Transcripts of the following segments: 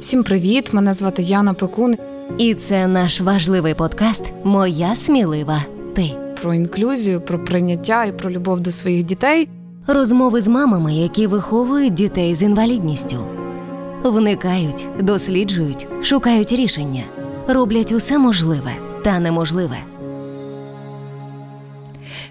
Всім привіт! Мене звати Яна Пекун. І це наш важливий подкаст Моя смілива ти. Про інклюзію, про прийняття і про любов до своїх дітей. Розмови з мамами, які виховують дітей з інвалідністю. Вникають, досліджують, шукають рішення, роблять усе можливе та неможливе.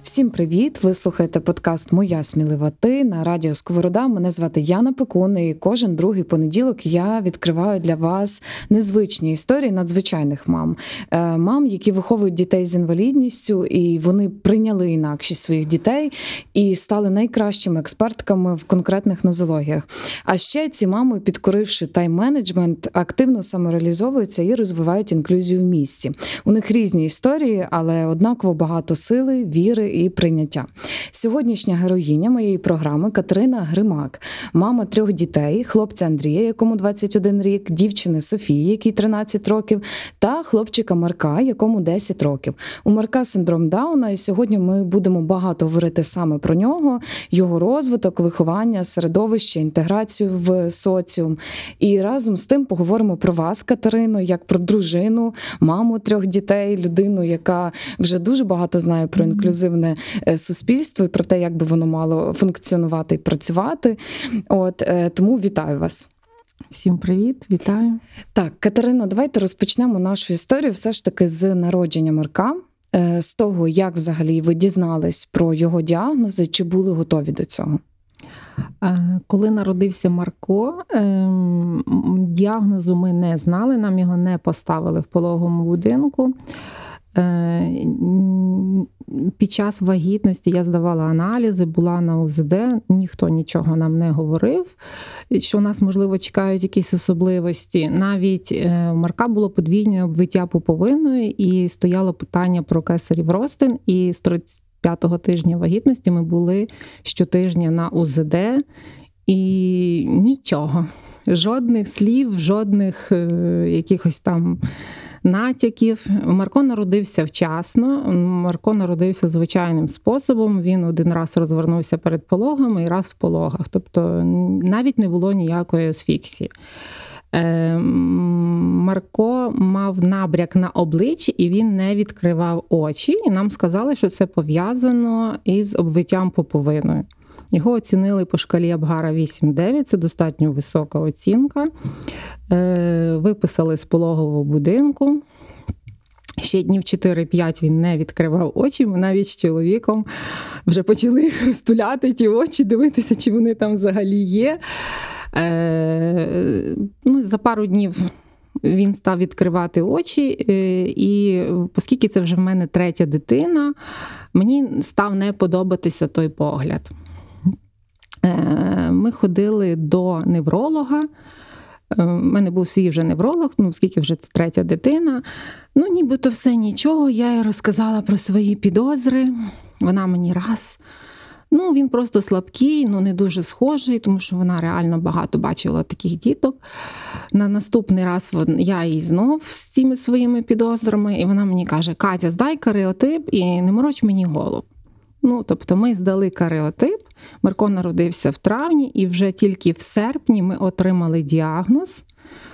Всім привіт! Ви слухаєте подкаст Моя смілива ти на радіо Сковорода. Мене звати Яна Пекун, і кожен другий понеділок я відкриваю для вас незвичні історії надзвичайних мам, Е, мам, які виховують дітей з інвалідністю, і вони прийняли інакшість своїх дітей і стали найкращими експертками в конкретних нозологіях. А ще ці мами, підкоривши тайм-менеджмент, активно самореалізовуються і розвивають інклюзію в місті. У них різні історії, але однаково багато сили, віри і прийняття. Сьогоднішня героїня моєї програми Катерина Гримак, мама трьох дітей, хлопця Андрія, якому 21 рік, дівчини Софії, якій 13 років, та хлопчика Марка, якому 10 років. У Марка синдром Дауна, і сьогодні ми будемо багато говорити саме про нього, його розвиток, виховання, середовище, інтеграцію в соціум. І разом з тим поговоримо про вас, Катерино, як про дружину, маму трьох дітей, людину, яка вже дуже багато знає про інклюзивне е, суспільство і про те, як би воно мало функціонувати і працювати. От е, тому вітаю вас. Всім привіт, вітаю. Так, Катерино, давайте розпочнемо нашу історію все ж таки з народження Марка, е, з того, як взагалі ви дізнались про його діагнози, чи були готові до цього? Коли народився Марко, ем, діагнозу ми не знали, нам його не поставили в пологовому будинку. Е, Під час вагітності я здавала аналізи, була на УЗД, ніхто нічого нам не говорив, що нас, можливо, чекають якісь особливості. Навіть е, Марка було подвійне обвиття пуповиною і стояло питання про кесарів ростин. І з 35-го тижня вагітності ми були щотижня на УЗД і нічого. Жодних слів, жодних е, якихось там натяків. Марко народився вчасно. Марко народився звичайним способом. Він один раз розвернувся перед пологами і раз в пологах. Тобто навіть не було ніякої асфіксії. Е, Марко мав набряк на обличчі і він не відкривав очі. І нам сказали, що це пов'язано із обвиттям поповиною. Його оцінили по шкалі Абгара 8-9, це достатньо висока оцінка. Е, Виписали з пологового будинку. Ще днів 4-5 він не відкривав очі. Ми навіть з чоловіком вже почали розтуляти, ті очі, дивитися, чи вони там взагалі є. Е, ну, За пару днів він став відкривати очі, е, і оскільки це вже в мене третя дитина, мені став не подобатися той погляд. Е, Ми ходили до невролога. У мене був свій вже невролог, ну оскільки вже це третя дитина. Ну, нібито все нічого. Я їй розказала про свої підозри. Вона мені раз. Ну, він просто слабкий, ну не дуже схожий, тому що вона реально багато бачила таких діток. На наступний раз я їй знов з цими своїми підозрами, і вона мені каже: Катя, здай каріотип і не мороч мені голову. Ну, тобто ми здали каріотип, Марко народився в травні, і вже тільки в серпні ми отримали діагноз.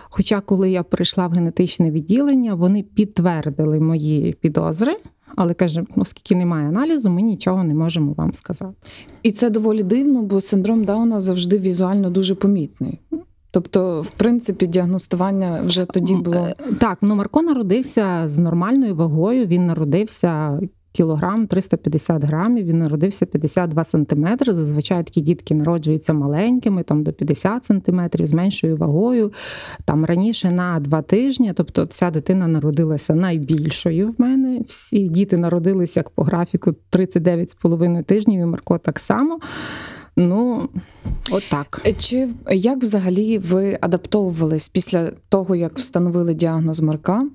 Хоча, коли я прийшла в генетичне відділення, вони підтвердили мої підозри, але каже, оскільки немає аналізу, ми нічого не можемо вам сказати. І це доволі дивно, бо синдром Дауна завжди візуально дуже помітний. Тобто, в принципі, діагностування вже тоді було так. Ну Марко народився з нормальною вагою. Він народився кілограм 350 грамів. Він народився 52 сантиметри. Зазвичай такі дітки народжуються маленькими, там до 50 сантиметрів, з меншою вагою. Там раніше на два тижні. Тобто, ця дитина народилася найбільшою в мене. Всі діти народилися як по графіку 39,5 тижнів. І Марко так само. Ну, от так. Чи як взагалі ви адаптовувались після того, як встановили діагноз Марка?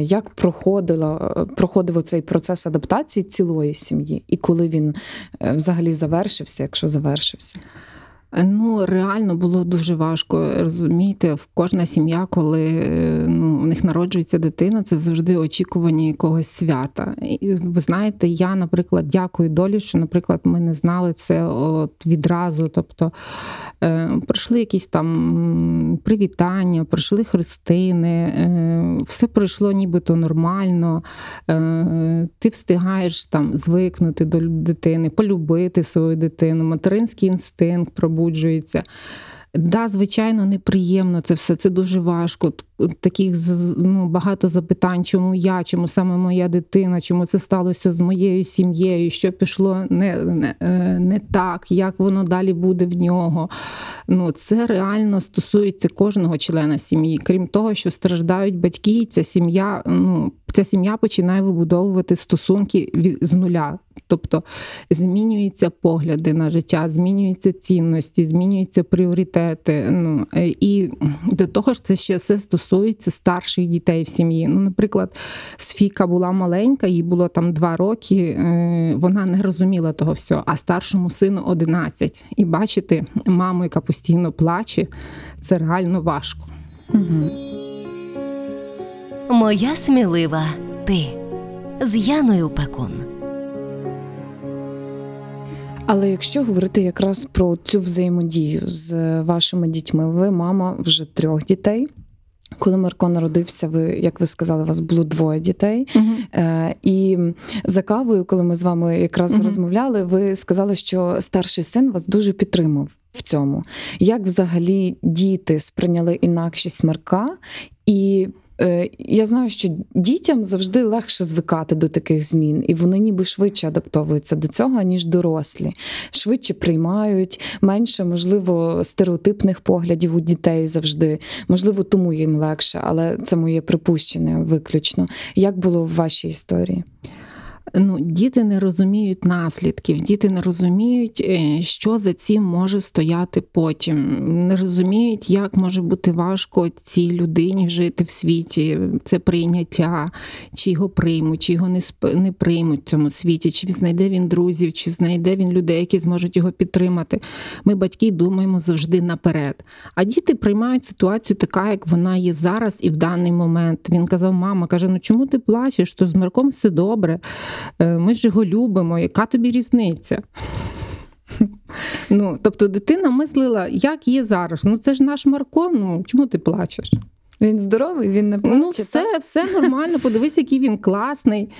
Як проходила, проходив цей процес адаптації цілої сім'ї, і коли він взагалі завершився, якщо завершився? Ну, реально було дуже важко розуміти, в кожна сім'я, коли ну, ну, у них народжується дитина, це завжди очікування якогось свята. І, ви знаєте, я, наприклад, дякую долі, що, наприклад, ми не знали це от відразу. Тобто е, пройшли якісь там привітання, пройшли хрестини, е, все пройшло нібито нормально. Е, ти встигаєш там звикнути до дитини, полюбити свою дитину, материнський інстинкт пробуджується. Да, звичайно, неприємно це все. Це дуже важко. Таких ну, багато запитань, чому я, чому саме моя дитина, чому це сталося з моєю сім'єю, що пішло не, не, е, не так, як воно далі буде в нього. Ну, це реально стосується кожного члена сім'ї. Крім того, що страждають батьки, ця сім'я, ну, ця сім'я починає вибудовувати стосунки з нуля. Тобто змінюються погляди на життя, змінюються цінності, змінюються пріоритети. Ну і до того ж, це ще все стосується старших дітей в сім'ї. Ну, наприклад, Софійка була маленька, їй було там два роки. е, Вона не розуміла того всього, а старшому сину 11. І бачити маму, яка постійно плаче, це реально важко. Угу. Моя смілива ти з Яною Пекун. Але якщо говорити якраз про цю взаємодію з вашими дітьми, ви мама вже трьох дітей. Коли Марко народився, ви, як ви сказали, у вас було двоє дітей. Е, і за кавою, коли ми з вами якраз Мгм. розмовляли, ви сказали, що старший син вас дуже підтримав в цьому. Як взагалі діти сприйняли інакшість Марка? І я знаю, що дітям завжди легше звикати до таких змін, і вони ніби швидше адаптовуються до цього, ніж дорослі. Швидше приймають, менше, можливо, стереотипних поглядів у дітей завжди. Можливо, тому їм легше, але це моє припущення виключно. Як було в вашій історії? Ну, діти не розуміють наслідків, діти не розуміють, е, що за цим може стояти потім. Не розуміють, як може бути важко цій людині жити в світі. Це прийняття, чи його приймуть, чи його не сп- не приймуть в цьому світі, чи знайде він друзів, чи знайде він людей, які зможуть його підтримати. Ми, батьки, думаємо завжди наперед. А діти приймають ситуацію така, як вона є зараз і в даний момент. Він казав, мама каже: ну чому ти плачеш? То з Марком все добре. Е, Ми ж його любимо. Яка тобі різниця? Ну, тобто дитина мислила, як є зараз. Ну це ж наш Марко. Ну чому ти плачеш? Він здоровий, він не плаче. ну, все, все нормально. Подивись, який він класний.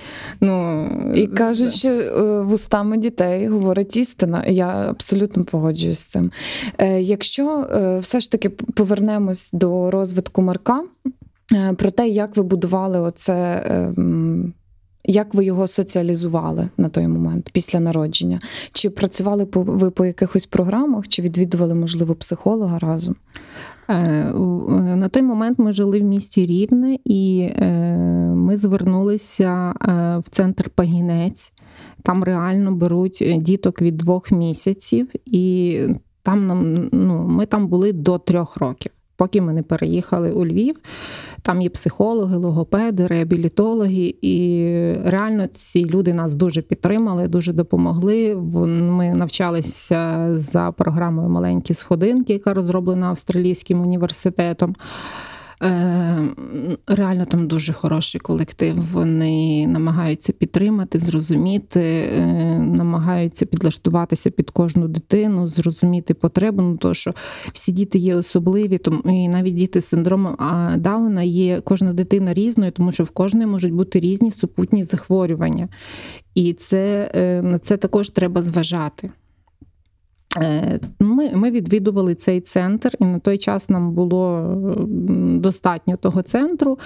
Ну, І кажуть, що е, вустами дітей говорить істина. Я абсолютно погоджуюсь з цим. Е, Якщо все ж таки повернемось до розвитку Марка, про те, як ви будували оце. Як ви його соціалізували на той момент після народження? Чи працювали ви по якихось програмах, чи відвідували, можливо, психолога разом? Е, е, На той момент ми жили в місті Рівне, і е, ми звернулися в центр Пагінець. Там реально беруть діток від двох місяців, і там нам ну, ми там були до трьох років. Поки ми не переїхали у Львів, там є психологи, логопеди, реабілітологи, і реально ці люди нас дуже підтримали, дуже допомогли. Ми навчалися за програмою Маленькі сходинки, яка розроблена австралійським університетом. Е, Реально там дуже хороший колектив. Вони намагаються підтримати, зрозуміти, е, намагаються підлаштуватися під кожну дитину, зрозуміти потребу. Ну, то що всі діти є особливі, тому і навіть діти з синдромом Дауна є кожна дитина різною, тому що в кожної можуть бути різні супутні захворювання. І це, е, на це також треба зважати. Е, Ми, ми відвідували цей центр, і на той час нам було достатньо того центру.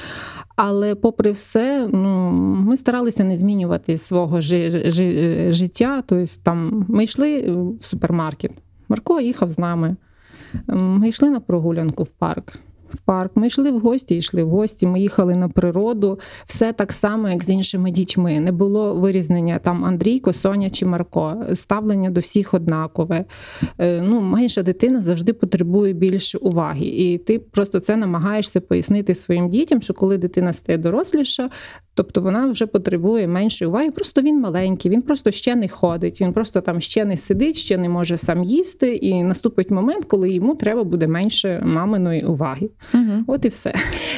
Але, попри все, ну, ми старалися не змінювати свого жи- жи- життя. Тобто, там, ми йшли в супермаркет. Марко їхав з нами. Ми йшли на прогулянку в парк. В парк. Ми йшли в гості, йшли в гості. Ми їхали на природу. Все так само, як з іншими дітьми. Не було вирізнення там Андрійко, Соня чи Марко. Ставлення до всіх однакове. Е, Ну, менша дитина завжди потребує більше уваги. І ти просто це намагаєшся пояснити своїм дітям, що коли дитина стає доросліша, Тобто вона вже потребує меншої уваги. Просто він маленький, він просто ще не ходить, він просто там ще не сидить, ще не може сам їсти. І наступить момент, коли йому треба буде менше маминої уваги. Угу. От і все.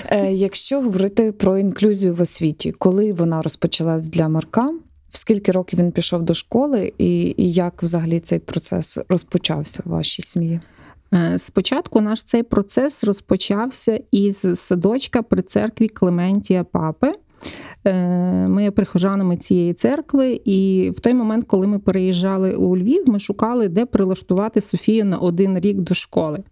Е, якщо говорити про інклюзію в освіті, коли вона розпочалась для Марка? В скільки років він пішов до школи, і, і як взагалі цей процес розпочався в вашій сім'ї? Е, Спочатку наш цей процес розпочався із садочка при церкві Клементія Папи. Е, Ми є прихожанами цієї церкви, і в той момент, коли ми переїжджали у Львів, ми шукали, де прилаштувати Софію на один рік до школи.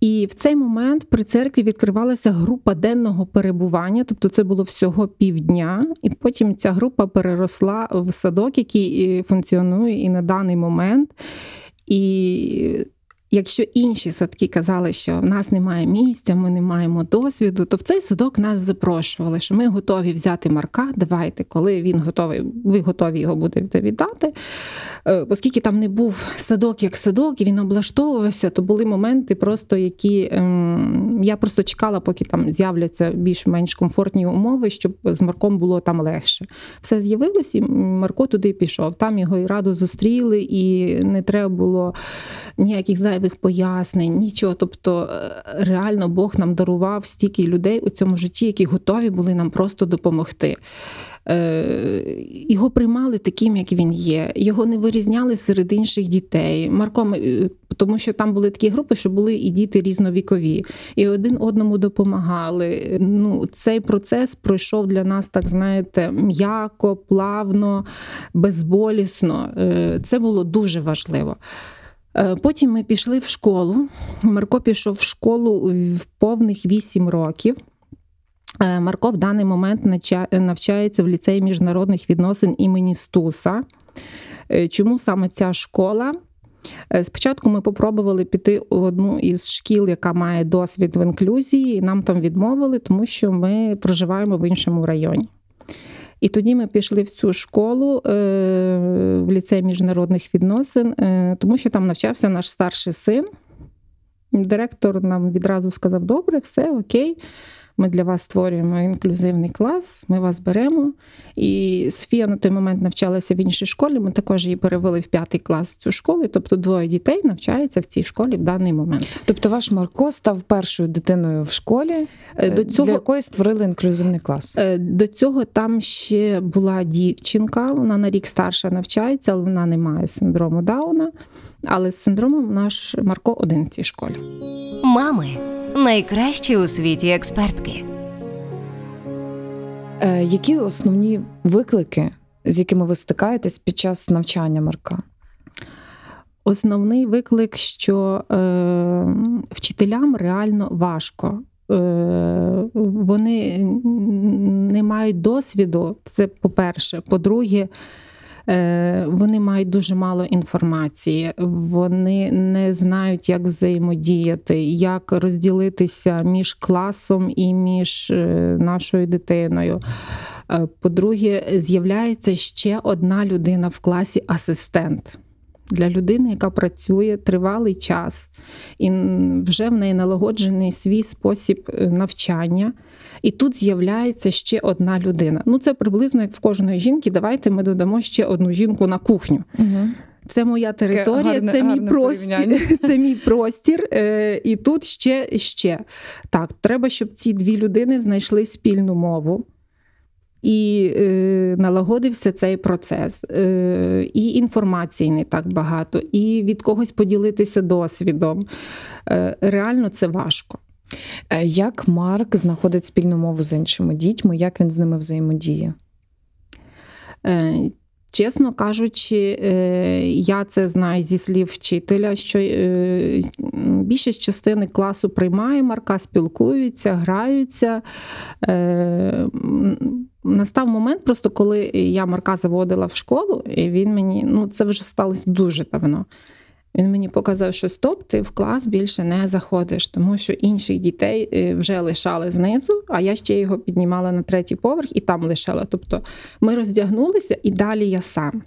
І в цей момент при церкві відкривалася група денного перебування, тобто це було всього півдня, і потім ця група переросла в садок, який е, функціонує і на даний момент. І якщо інші садки казали, що в нас немає місця, ми не маємо досвіду, то в цей садок нас запрошували, що ми готові взяти Марка. Давайте, коли він готовий, ви готові його будете віддати. Е, Оскільки там не був садок як садок, і він облаштовувався, то були моменти, просто які ем, я просто чекала, поки там з'являться більш-менш комфортні умови, щоб з Марком було там легше. Все з'явилось, і Марко туди пішов. Там його і радо зустріли, і не треба було ніяких зайвих пояснень, нічого. Тобто, е, реально Бог нам дарував стільки людей у цьому житті, які готові були нам просто допомогти. Е, Його приймали таким, як він є. Його не вирізняли серед інших дітей. Марко, е, тому що там були такі групи, що були і діти різновікові, і один одному допомагали. Ну, цей процес пройшов для нас, так знаєте, м'яко, плавно, безболісно. Е, Це було дуже важливо. Потім ми пішли в школу. Марко пішов в школу в повних 8 років. Е, Марко в даний момент навчається в ліцеї міжнародних відносин імені Стуса. Е, Чому саме ця школа? Е, Спочатку ми попробували піти у одну із шкіл, яка має досвід в інклюзії, і нам там відмовили, тому що ми проживаємо в іншому районі. І тоді ми пішли в цю школу е, в ліцей міжнародних відносин, е, тому що там навчався наш старший син. Директор нам відразу сказав: добре, все окей. Ми для вас створюємо інклюзивний клас, ми вас беремо. І Софія на той момент навчалася в іншій школі. Ми також її перевели в п'ятий клас цю школу. Тобто двоє дітей навчаються в цій школі в даний момент. Тобто, ваш Марко став першою дитиною в школі, Е, До для цього якої створили інклюзивний клас. Е, До цього там ще була дівчинка, вона на рік старша навчається, але вона не має синдрому Дауна. Але з синдромом наш Марко один в цій школі. Мами найкращі у світі експертки. Е, Які основні виклики, з якими ви стикаєтесь під час навчання Марка? Основний виклик, що е, вчителям реально важко. Е, вони не мають досвіду, це по-перше. По-друге, вони мають дуже мало інформації, вони не знають, як взаємодіяти, як розділитися між класом і між е, нашою дитиною. Е, По-друге, з'являється ще одна людина в класі асистент. Для людини, яка працює тривалий час, і вже в неї налагоджений свій спосіб е, навчання, і тут з'являється ще одна людина. Ну, це приблизно як в кожної жінки. Давайте ми додамо ще одну жінку на кухню. Угу. Це моя територія, гарне- це мій простір. Це мій простір. е, І тут ще ще. Так, треба, щоб ці дві людини знайшли спільну мову. І е, налагодився цей процес. Е, і інформації не так багато, і від когось поділитися досвідом. Е, реально це важко. Е, Як Марк знаходить спільну мову з іншими дітьми, як він з ними взаємодіє? Е, Чесно кажучи, е, я це знаю зі слів вчителя, що е, більшість частини класу приймає Марка, спілкуються, граються. Е, Настав момент, просто коли я Марка заводила в школу, і він мені, ну це вже сталося дуже давно. Він мені показав, що стоп, ти в клас більше не заходиш, тому що інших дітей е, вже лишали знизу, а я ще його піднімала на третій поверх і там лишала. Тобто ми роздягнулися, і далі я сам.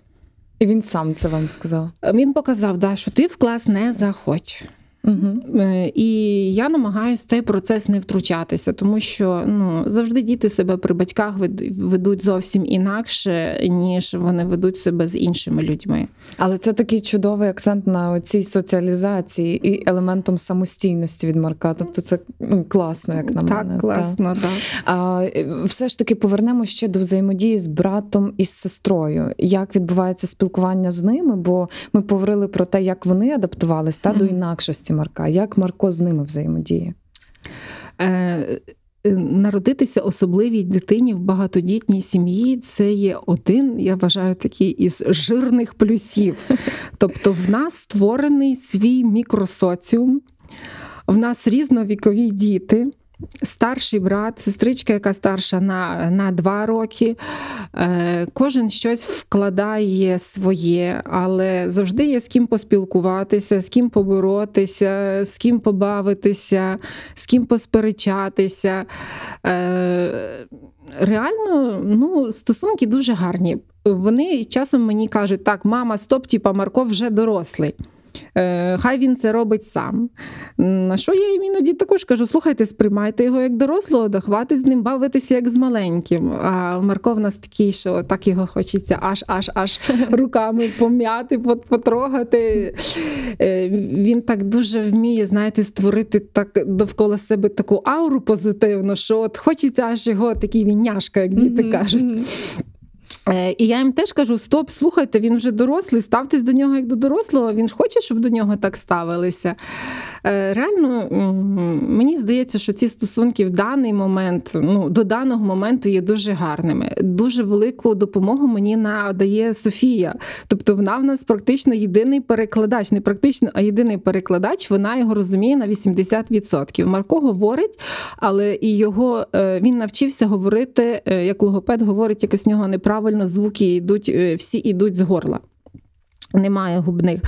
І він сам це вам сказав. Він показав, да, що ти в клас не заходь. Угу. Е, І я намагаюся в цей процес не втручатися, тому що ну, завжди діти себе при батьках вед- ведуть зовсім інакше, ніж вони ведуть себе з іншими людьми. Але це такий чудовий акцент на цій соціалізації і елементом самостійності від Марка. Тобто це ну, класно, як на так, мене. класно, так. А е, все ж таки повернемо ще до взаємодії з братом і з сестрою. Як відбувається спілкування з ними? Бо ми говорили про те, як вони адаптувались та до інакшості Марка. Як Марко з ними взаємодіє? Е, е, Народитися особливій дитині в багатодітній сім'ї це є один, я вважаю, такий із жирних плюсів. Тобто, в нас створений свій мікросоціум, в нас різновікові діти. Старший брат, сестричка, яка старша на, на два роки. Е, кожен щось вкладає своє, але завжди є з ким поспілкуватися, з ким поборотися, з ким побавитися, з ким посперечатися. Е, реально, ну, стосунки дуже гарні. Вони часом мені кажуть, так, мама, стоп, типа Марко вже дорослий. Е, Хай він це робить сам. На що я їм іноді також кажу: слухайте, сприймайте його як дорослого, да хватить з ним бавитися як з маленьким. А Марко в нас такий, що так його хочеться аж аж аж руками пом'яти, потрогати. Е, Він так дуже вміє, знаєте, створити так довкола себе таку ауру позитивну, що от хочеться аж його такий він няшка, як діти кажуть. Е, І я їм теж кажу: стоп, слухайте, він вже дорослий, ставтесь до нього як до дорослого. Він хоче, щоб до нього так ставилися. Е, Реально, мені здається, що ці стосунки в даний момент, ну, до даного моменту є дуже гарними. Дуже велику допомогу мені надає Софія. Тобто вона в нас практично єдиний перекладач, не практично, а єдиний перекладач. Вона його розуміє на 80%. Марко говорить, але і його е, він навчився говорити, е, як логопед говорить, якось в нього неправильно звуки йдуть, всі йдуть з горла. Немає губних.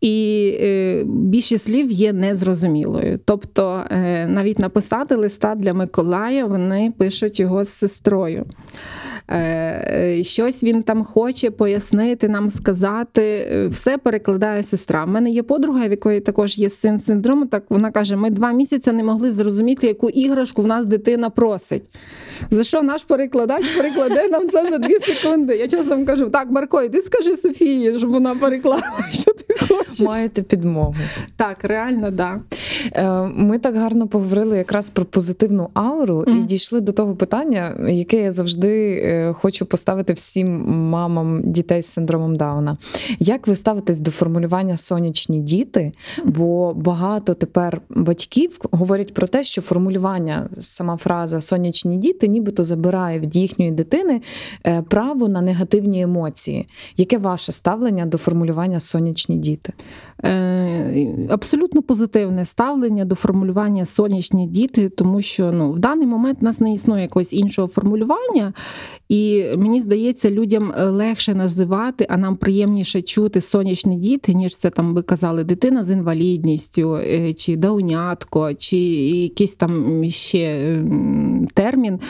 І е, більшість слів є незрозумілою. Тобто, е, навіть написати листа для Миколая вони пишуть його з сестрою. Е, щось він там хоче пояснити, нам сказати. е, Все перекладає сестра. У мене є подруга, в якої також є син з синдрому. Так вона каже: ми два місяці не могли зрозуміти, яку іграшку в нас дитина просить. За що наш перекладач перекладе нам це за дві секунди? Я часом кажу: так, Марко, іди скажи Софії, щоб вона переклала, що ти хочеш. Маєте підмогу. Так, реально, да. Е, Ми так гарно поговорили якраз про позитивну ауру і дійшли до того питання, яке я завжди е, хочу поставити всім мамам дітей з синдромом Дауна. Як ви ставитесь до формулювання сонячні діти? Бо багато тепер батьків говорять про те, що формулювання, сама фраза сонячні діти, нібито забирає від їхньої дитини е, право на негативні емоції. Яке ваше ставлення до формулювання сонячні діти? Е, абсолютно позитивне ставлення до формулювання сонячні діти, тому що ну, в даний момент в нас не існує якогось іншого формулювання, і мені здається, людям легше називати, а нам приємніше чути сонячні діти, ніж це там ви казали, дитина з інвалідністю, е, чи даунятко, чи якийсь там ще термін.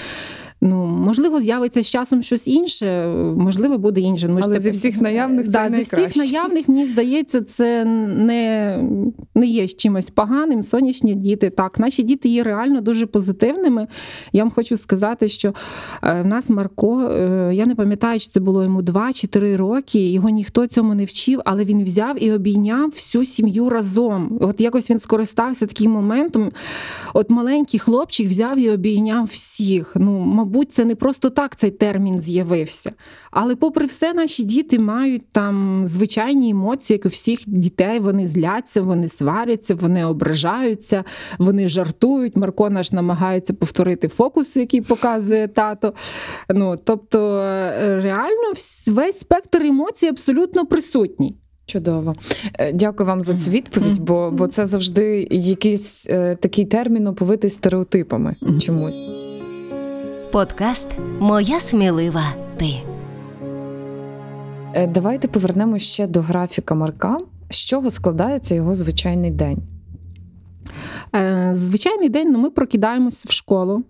Ну, можливо, з'явиться з часом щось інше, можливо, буде інше. Ми Але тепер- зі всіх наявних це да, зі всіх наявних, мені здається, це не, не є чимось поганим. Сонячні діти. Так, наші діти є реально дуже позитивними. Я вам хочу сказати, що е, в нас Марко, е, я не пам'ятаю, чи це було йому 2 чи 3 роки. Його ніхто цьому не вчив, але він взяв і обійняв всю сім'ю разом. От якось він скористався таким моментом. От маленький хлопчик взяв і обійняв всіх. Ну, мабуть, це не просто так цей термін з'явився. Але, попри все, наші діти мають там звичайні емоції, як у всіх дітей. Вони зляться, вони сваряться, вони ображаються, вони жартують. Марко наш намагається повторити фокус, який показує тато. Ну, тобто, е, реально, весь спектр емоцій абсолютно присутній. Чудово. Е, Дякую вам за цю відповідь, бо, бо це завжди якийсь е, такий термін оповитий стереотипами чомусь. Подкаст Моя смілива ти. Е, Давайте повернемо ще до графіка Марка. З чого складається його звичайний день? Е, Звичайний день ну, ми прокидаємося в школу.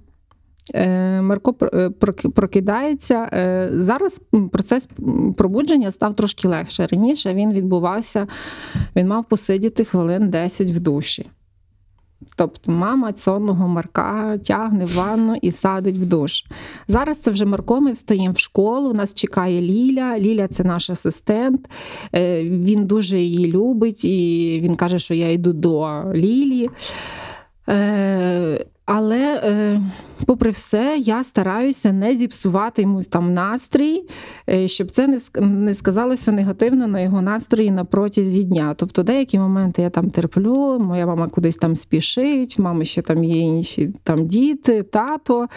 Е, Марко пр- прок- прокидається. Зараз процес пробудження став трошки легше. Раніше він відбувався, він мав посидіти хвилин 10 в душі. Тобто мама сонного Марка тягне в ванну і садить в душ. Зараз це вже Марко, ми встаємо в школу, нас чекає Ліля. Ліля це наш асистент. Е, Він дуже її любить, і він каже, що я йду до Лілі. Але, е, попри все, я стараюся не зіпсувати йому там настрій, е, щоб це не сказалося негативно на його настрої на протязі дня. Тобто, деякі моменти я там терплю, моя мама кудись там спішить, в мами ще там є інші там діти, тато.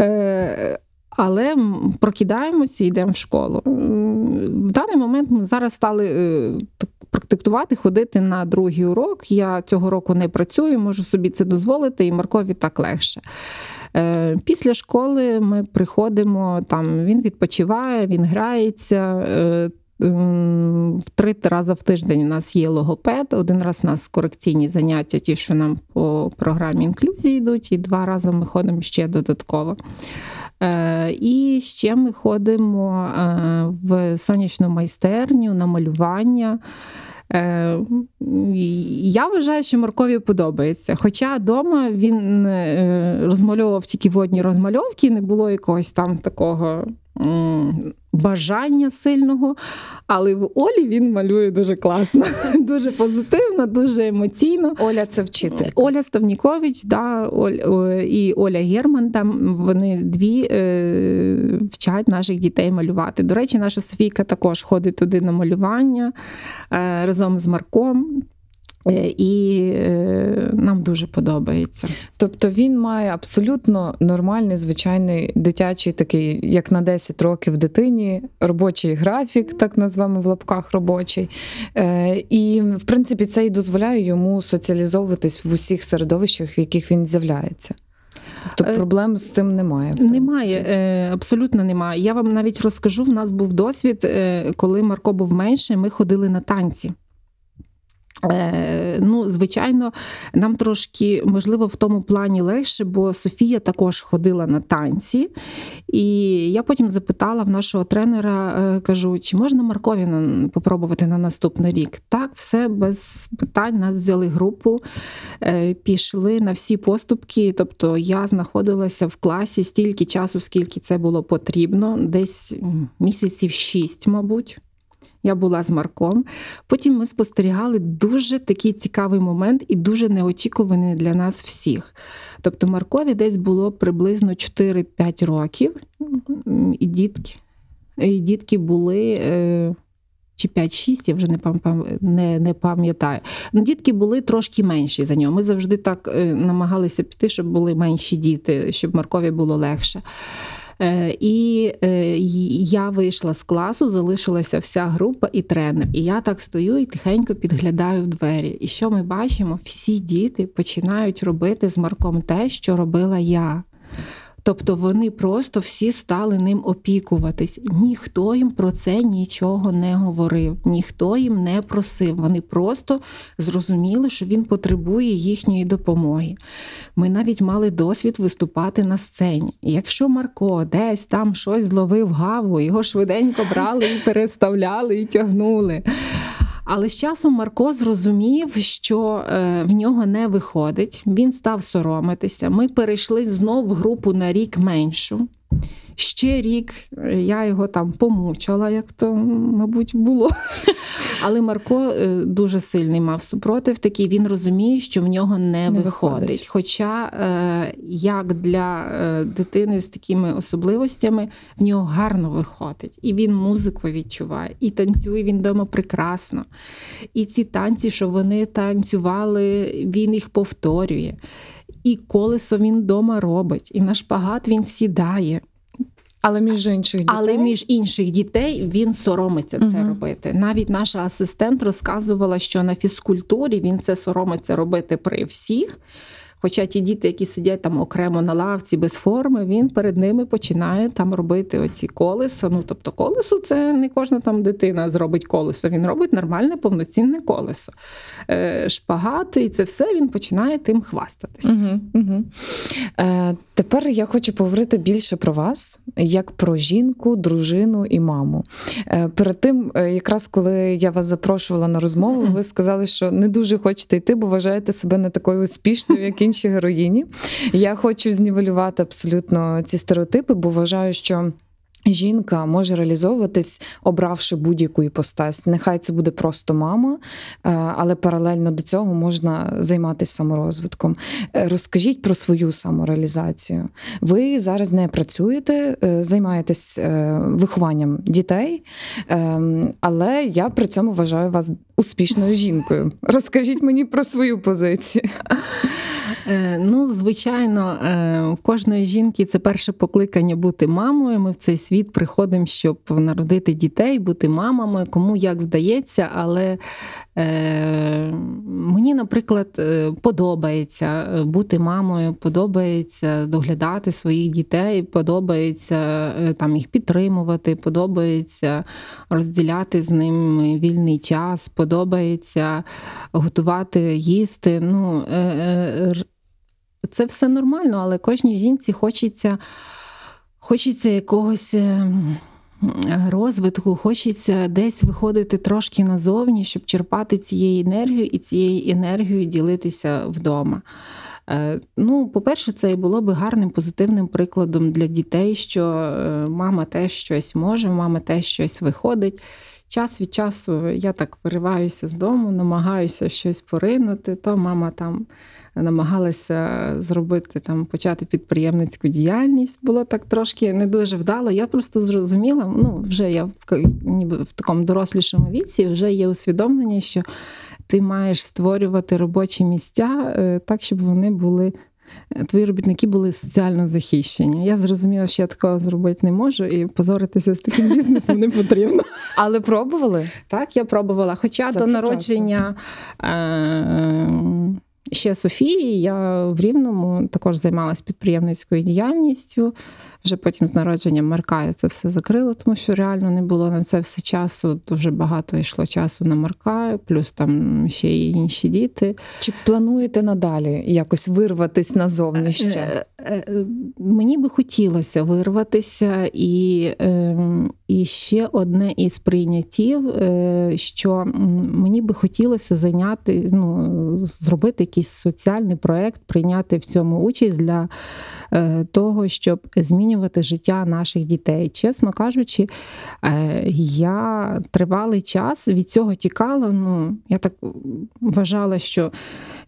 Е, але прокидаємося і йдемо в школу. В даний момент ми зараз стали практикувати, ходити на другий урок. Я цього року не працюю, можу собі це дозволити, і Маркові так легше. Е, Після школи ми приходимо, там він відпочиває, він грається. е, В три рази в тиждень у нас є логопед. Один раз у нас корекційні заняття, ті, що нам по програмі інклюзії йдуть, і два рази ми ходимо ще додатково. Е, І ще ми ходимо е, в сонячну майстерню на малювання. Е, Я вважаю, що Маркові подобається. Хоча вдома він розмальовував тільки водні розмальовки, не було якогось там такого бажання сильного. Але в Олі він малює дуже класно, дуже позитивно, дуже емоційно. Оля це вчитель. Оля Ставнікович, да, Оль, і Оля Герман, там вони дві е, вчать наших дітей малювати. До речі, наша Софійка також ходить туди на малювання е, разом з Марком. Е, І е, нам дуже подобається. Тобто він має абсолютно нормальний, звичайний дитячий такий, як на 10 років дитині, робочий графік, так назвемо в лапках робочий. Е, і, в принципі, це і дозволяє йому соціалізовуватись в усіх середовищах, в яких він з'являється. Тобто проблем з цим немає. Немає, абсолютно немає. Я вам навіть розкажу: в нас був досвід, коли Марко був менший, ми ходили на танці. Е, ну, звичайно, нам трошки, можливо, в тому плані легше, бо Софія також ходила на танці. І я потім запитала в нашого тренера, е, кажу, чи можна Маркові попробувати на наступний рік? Так, все без питань. Нас взяли групу, е, пішли на всі поступки. Тобто я знаходилася в класі стільки часу, скільки це було потрібно, десь місяців шість, мабуть. Я була з Марком. Потім ми спостерігали дуже такий цікавий момент і дуже неочікуваний для нас всіх. Тобто Маркові десь було приблизно 4-5 років, і дітки, і дітки були. е, Чи 5-6, я вже не не, не пам'ятаю. Ну, дітки були трошки менші за нього. Ми завжди так е, намагалися піти, щоб були менші діти, щоб Маркові було легше. Е, І е, я вийшла з класу, залишилася вся група і тренер. І я так стою і тихенько підглядаю в двері. І що ми бачимо? Всі діти починають робити з Марком те, що робила я. Тобто вони просто всі стали ним опікуватись. Ніхто їм про це нічого не говорив, ніхто їм не просив. Вони просто зрозуміли, що він потребує їхньої допомоги. Ми навіть мали досвід виступати на сцені. Якщо Марко десь там щось зловив гаву, його швиденько брали і переставляли, і тягнули. Але з часом Марко зрозумів, що е, в нього не виходить. Він став соромитися. Ми перейшли знов в групу на рік меншу. Ще рік е, я його там помучила, як то, мабуть, було. Але Марко е, дуже сильний мав супротив такий. Він розуміє, що в нього не, Не виходить. виходить. Хоча, е, як для дитини з такими особливостями, в нього гарно виходить. І він музику відчуває, і танцює він вдома прекрасно. І ці танці, що вони танцювали, він їх повторює. І колесо він вдома робить, і на шпагат він сідає. Але між інших дітей. Але між інших дітей він соромиться це Мгм. робити. Навіть наша асистент розказувала, що на фізкультурі він це соромиться робити при всіх. Хоча ті діти, які сидять там окремо на лавці без форми, він перед ними починає там робити оці колеса. Ну тобто, колесо це не кожна там дитина зробить колесо. Він робить нормальне повноцінне колесо. Е, шпагати, і це все він починає тим хвастатись. Угу, угу. Е, Тепер я хочу поговорити більше про вас, як про жінку, дружину і маму. Е, Перед тим, е, якраз коли я вас запрошувала на розмову, ви сказали, що не дуже хочете йти, бо вважаєте себе не такою успішною, як інші героїні. Я хочу знівелювати абсолютно ці стереотипи, бо вважаю, що. Жінка може реалізовуватись, обравши будь-яку іпостась. Нехай це буде просто мама, е, але паралельно до цього можна займатися саморозвитком. Е, Розкажіть про свою самореалізацію. Ви зараз не працюєте, е, займаєтесь вихованням дітей, ем, але я при цьому вважаю вас успішною жінкою. Розкажіть мені про свою позицію. Е, Ну, звичайно, е, в кожної жінки це перше покликання бути мамою. Ми в цей світ приходимо, щоб народити дітей, бути мамами, кому як вдається. Але е, мені, наприклад, подобається бути мамою, подобається доглядати своїх дітей, подобається там їх підтримувати, подобається розділяти з ними вільний час, подобається готувати, їсти. Ну, це все нормально, але кожній жінці хочеться, хочеться якогось. е, Розвитку хочеться десь виходити трошки назовні, щоб черпати цією енергію і цією енергією ділитися вдома. Е, Ну, по-перше, це і було би гарним позитивним прикладом для дітей, що е, мама теж щось може, мама теж щось виходить. Час від часу я так вириваюся з дому, намагаюся щось поринути, то мама там намагалася зробити там, почати підприємницьку діяльність. Було так трошки не дуже вдало. Я просто зрозуміла, ну вже я в ніби в такому дорослішому віці вже є усвідомлення, що ти маєш створювати робочі місця е, так, щоб вони були. е, Твої робітники були соціально захищені. Я зрозуміла, що я такого зробити не можу, і позоритися з таким бізнесом не потрібно. Але пробували? Так, я пробувала. Хоча Це до прекрасно. народження е- ще Софії я в Рівному також займалась підприємницькою діяльністю. Вже потім з народженням Марка я це все закрила, тому що реально не було на це все часу. Дуже багато йшло часу на Марка, плюс там ще й інші діти. Чи плануєте надалі якось вирватись назовні ще? Е, е, Мені би хотілося вирватися, і, е, і ще одне із прийняттів, що мені би хотілося зайняти, ну, зробити якийсь соціальний проект, прийняти в цьому участь для того, щоб змінювати життя наших дітей. Чесно кажучи, я тривалий час від цього тікала. Ну, я так вважала, що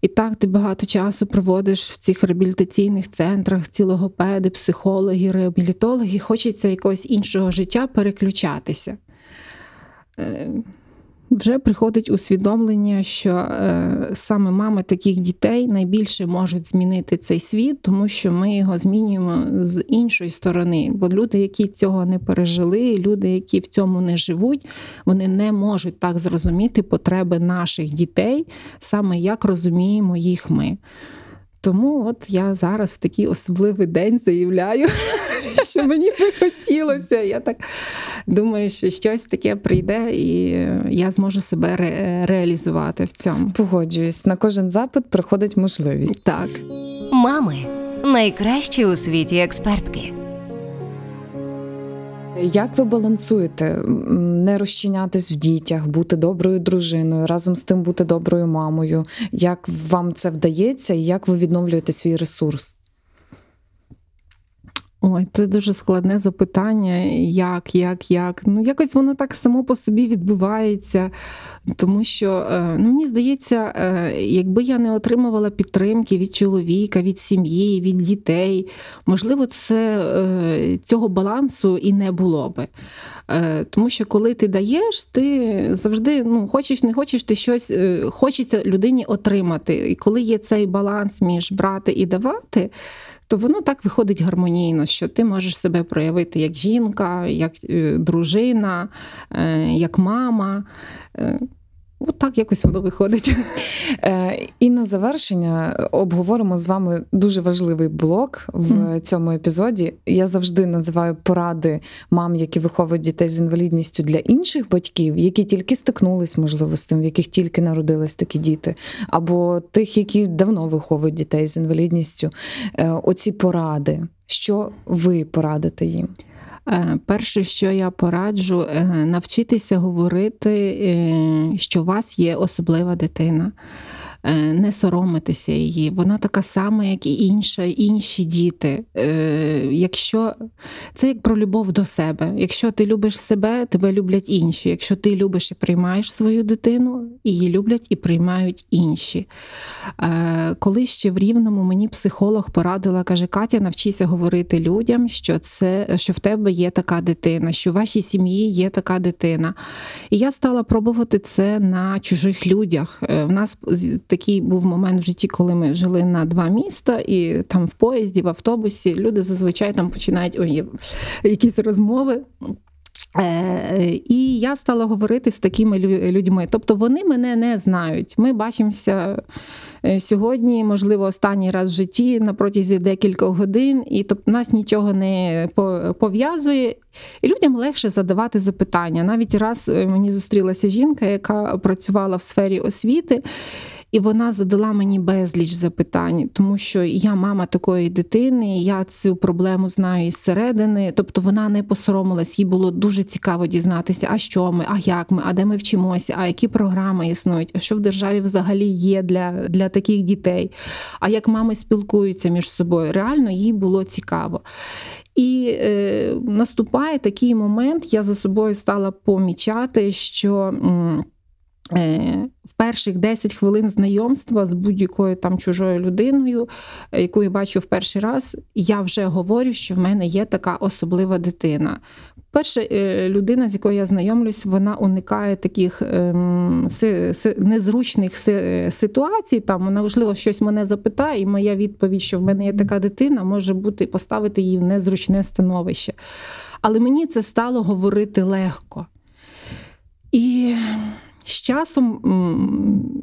і так ти багато часу проводиш в цих реабілітаційних центрах, ці логопеди, психологи, реабілітологи. Хочеться якогось іншого життя переключатися. Вже приходить усвідомлення, що е, саме мами таких дітей найбільше можуть змінити цей світ, тому що ми його змінюємо з іншої сторони. Бо люди, які цього не пережили, люди, які в цьому не живуть, вони не можуть так зрозуміти потреби наших дітей, саме як розуміємо їх ми. Тому от я зараз в такий особливий день заявляю, що мені би хотілося. Я так думаю, що щось таке прийде, і я зможу себе ре- реалізувати в цьому. Погоджуюсь, на кожен запит приходить можливість. Так. Мами найкращі у світі експертки. Як ви балансуєте не розчинятись в дітях, бути доброю дружиною, разом з тим бути доброю мамою? Як вам це вдається, і як ви відновлюєте свій ресурс? Ой, це дуже складне запитання. Як, як, як? Ну, якось воно так само по собі відбувається. Тому що е, ну, мені здається, е, якби я не отримувала підтримки від чоловіка, від сім'ї, від дітей, можливо, це е, цього балансу і не було би. Тому що коли ти даєш, ти завжди ну, хочеш, не хочеш, ти щось хочеться людині отримати. І коли є цей баланс між брати і давати, то воно так виходить гармонійно, що ти можеш себе проявити як жінка, як е, дружина, е, як мама. От так якось воно виходить. Е, І на завершення обговоримо з вами дуже важливий блок в цьому епізоді. Я завжди називаю поради мам, які виховують дітей з інвалідністю для інших батьків, які тільки стикнулись, можливо, з тим, в яких тільки народились такі діти, або тих, які давно виховують дітей з інвалідністю. Е, Оці поради. Що ви порадите їм? Е, Перше, що я пораджу, е, навчитися говорити, е, що у вас є особлива дитина. Е, Не соромитися її. Вона така сама, як і інша, інші діти. Е, Якщо це як про любов до себе. Якщо ти любиш себе, тебе люблять інші. Якщо ти любиш і приймаєш свою дитину, її люблять і приймають інші. Е, Коли ще в Рівному мені психолог порадила, каже: Катя, навчися говорити людям, що це що в тебе є така дитина, що в вашій сім'ї є така дитина. І я стала пробувати це на чужих людях. В нас такий був момент в житті, коли ми жили на два міста, і там в поїзді, в автобусі люди зазвичай там починають ой, якісь розмови. Е, І я стала говорити з такими людьми. Тобто вони мене не знають. Ми бачимося е, сьогодні, можливо, останній раз в житті на протязі декількох годин, і тобто нас нічого не по- пов'язує. І людям легше задавати запитання. Навіть раз е, мені зустрілася жінка, яка працювала в сфері освіти. І вона задала мені безліч запитань, тому що я мама такої дитини, я цю проблему знаю із середини. Тобто вона не посоромилась, їй було дуже цікаво дізнатися, а що ми, а як ми, а де ми вчимося, а які програми існують, а що в державі взагалі є для, для таких дітей, а як мами спілкуються між собою. Реально їй було цікаво. І е, наступає такий момент, я за собою стала помічати, що. м, В перших 10 хвилин знайомства з будь-якою там чужою людиною, е, яку я бачу в перший раз, я вже говорю, що в мене є така особлива дитина. Перша е, людина, з якою я знайомлюсь, вона уникає таких ем, си- си- незручних си- ситуацій. Там вона можливо щось мене запитає, і моя відповідь, що в мене є така дитина, може бути поставити її в незручне становище. Але мені це стало говорити легко. І з часом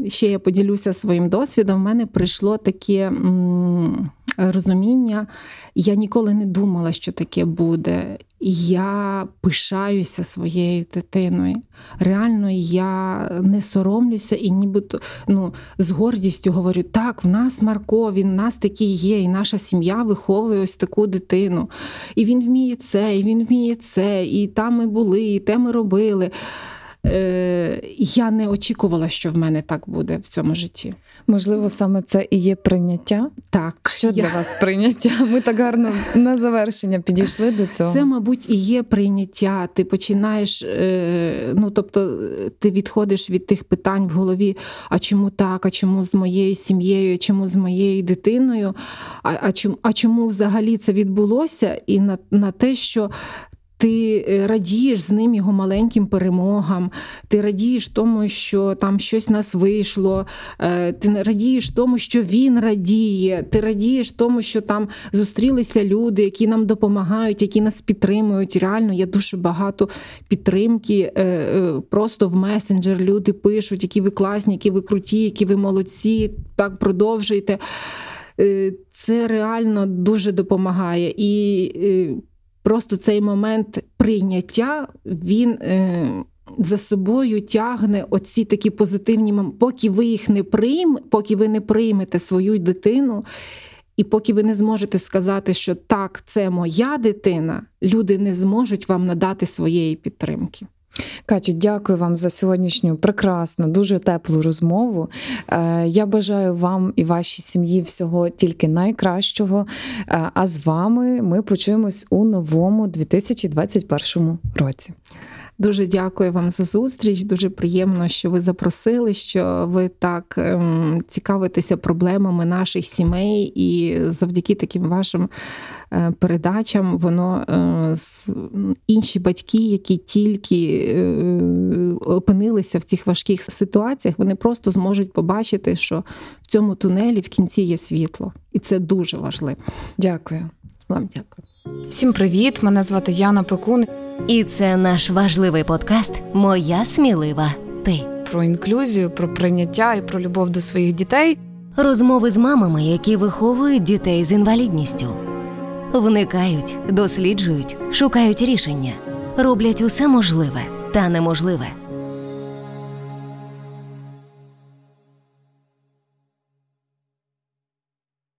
ще я поділюся своїм досвідом. В мене прийшло таке розуміння. Я ніколи не думала, що таке буде. Я пишаюся своєю дитиною. Реально, я не соромлюся і нібито ну, з гордістю говорю: так, в нас Марко, він в нас такий є, і наша сім'я виховує ось таку дитину. І він вміє це, і він вміє це, і там ми були, і те ми робили. Е, я не очікувала, що в мене так буде в цьому житті. Можливо, саме це і є прийняття. Так, Що я- для вас прийняття? Ми так гарно на завершення підійшли до цього. Це, мабуть, і є прийняття. Ти починаєш, е, ну тобто, ти відходиш від тих питань в голові: а чому так, а чому з моєю сім'єю, а чому з моєю дитиною, а, а, чому, а чому взагалі це відбулося? І на, на те, що. Ти е, радієш з ним його маленьким перемогам, ти радієш тому, що там щось нас вийшло, е, ти радієш тому, що він радіє, ти радієш тому, що там зустрілися люди, які нам допомагають, які нас підтримують. Реально є дуже багато підтримки. е, Просто в месенджер люди пишуть, які ви класні, які ви круті, які ви молодці, так продовжуйте. Це реально дуже допомагає. І просто цей момент прийняття він. е, За собою тягне оці такі позитивні моменти. поки ви їх не прийм, поки ви не приймете свою дитину, і поки ви не зможете сказати, що так, це моя дитина, люди не зможуть вам надати своєї підтримки. Катю, дякую вам за сьогоднішню прекрасну, дуже теплу розмову. Е, Я бажаю вам і вашій сім'ї всього тільки найкращого. Е, А з вами ми почуємось у новому 2021 році. Дуже дякую вам за зустріч. Дуже приємно, що ви запросили, що ви так ем, цікавитеся проблемами наших сімей, і завдяки таким вашим е, передачам воно е, інші батьки, які тільки е, опинилися в цих важких ситуаціях, вони просто зможуть побачити, що в цьому тунелі в кінці є світло, і це дуже важливо. Дякую. Вам дякую. Всім привіт! Мене звати Яна Пекун. І це наш важливий подкаст Моя смілива ти. про інклюзію, про прийняття і про любов до своїх дітей. Розмови з мамами, які виховують дітей з інвалідністю. Вникають, досліджують, шукають рішення, роблять усе можливе та неможливе.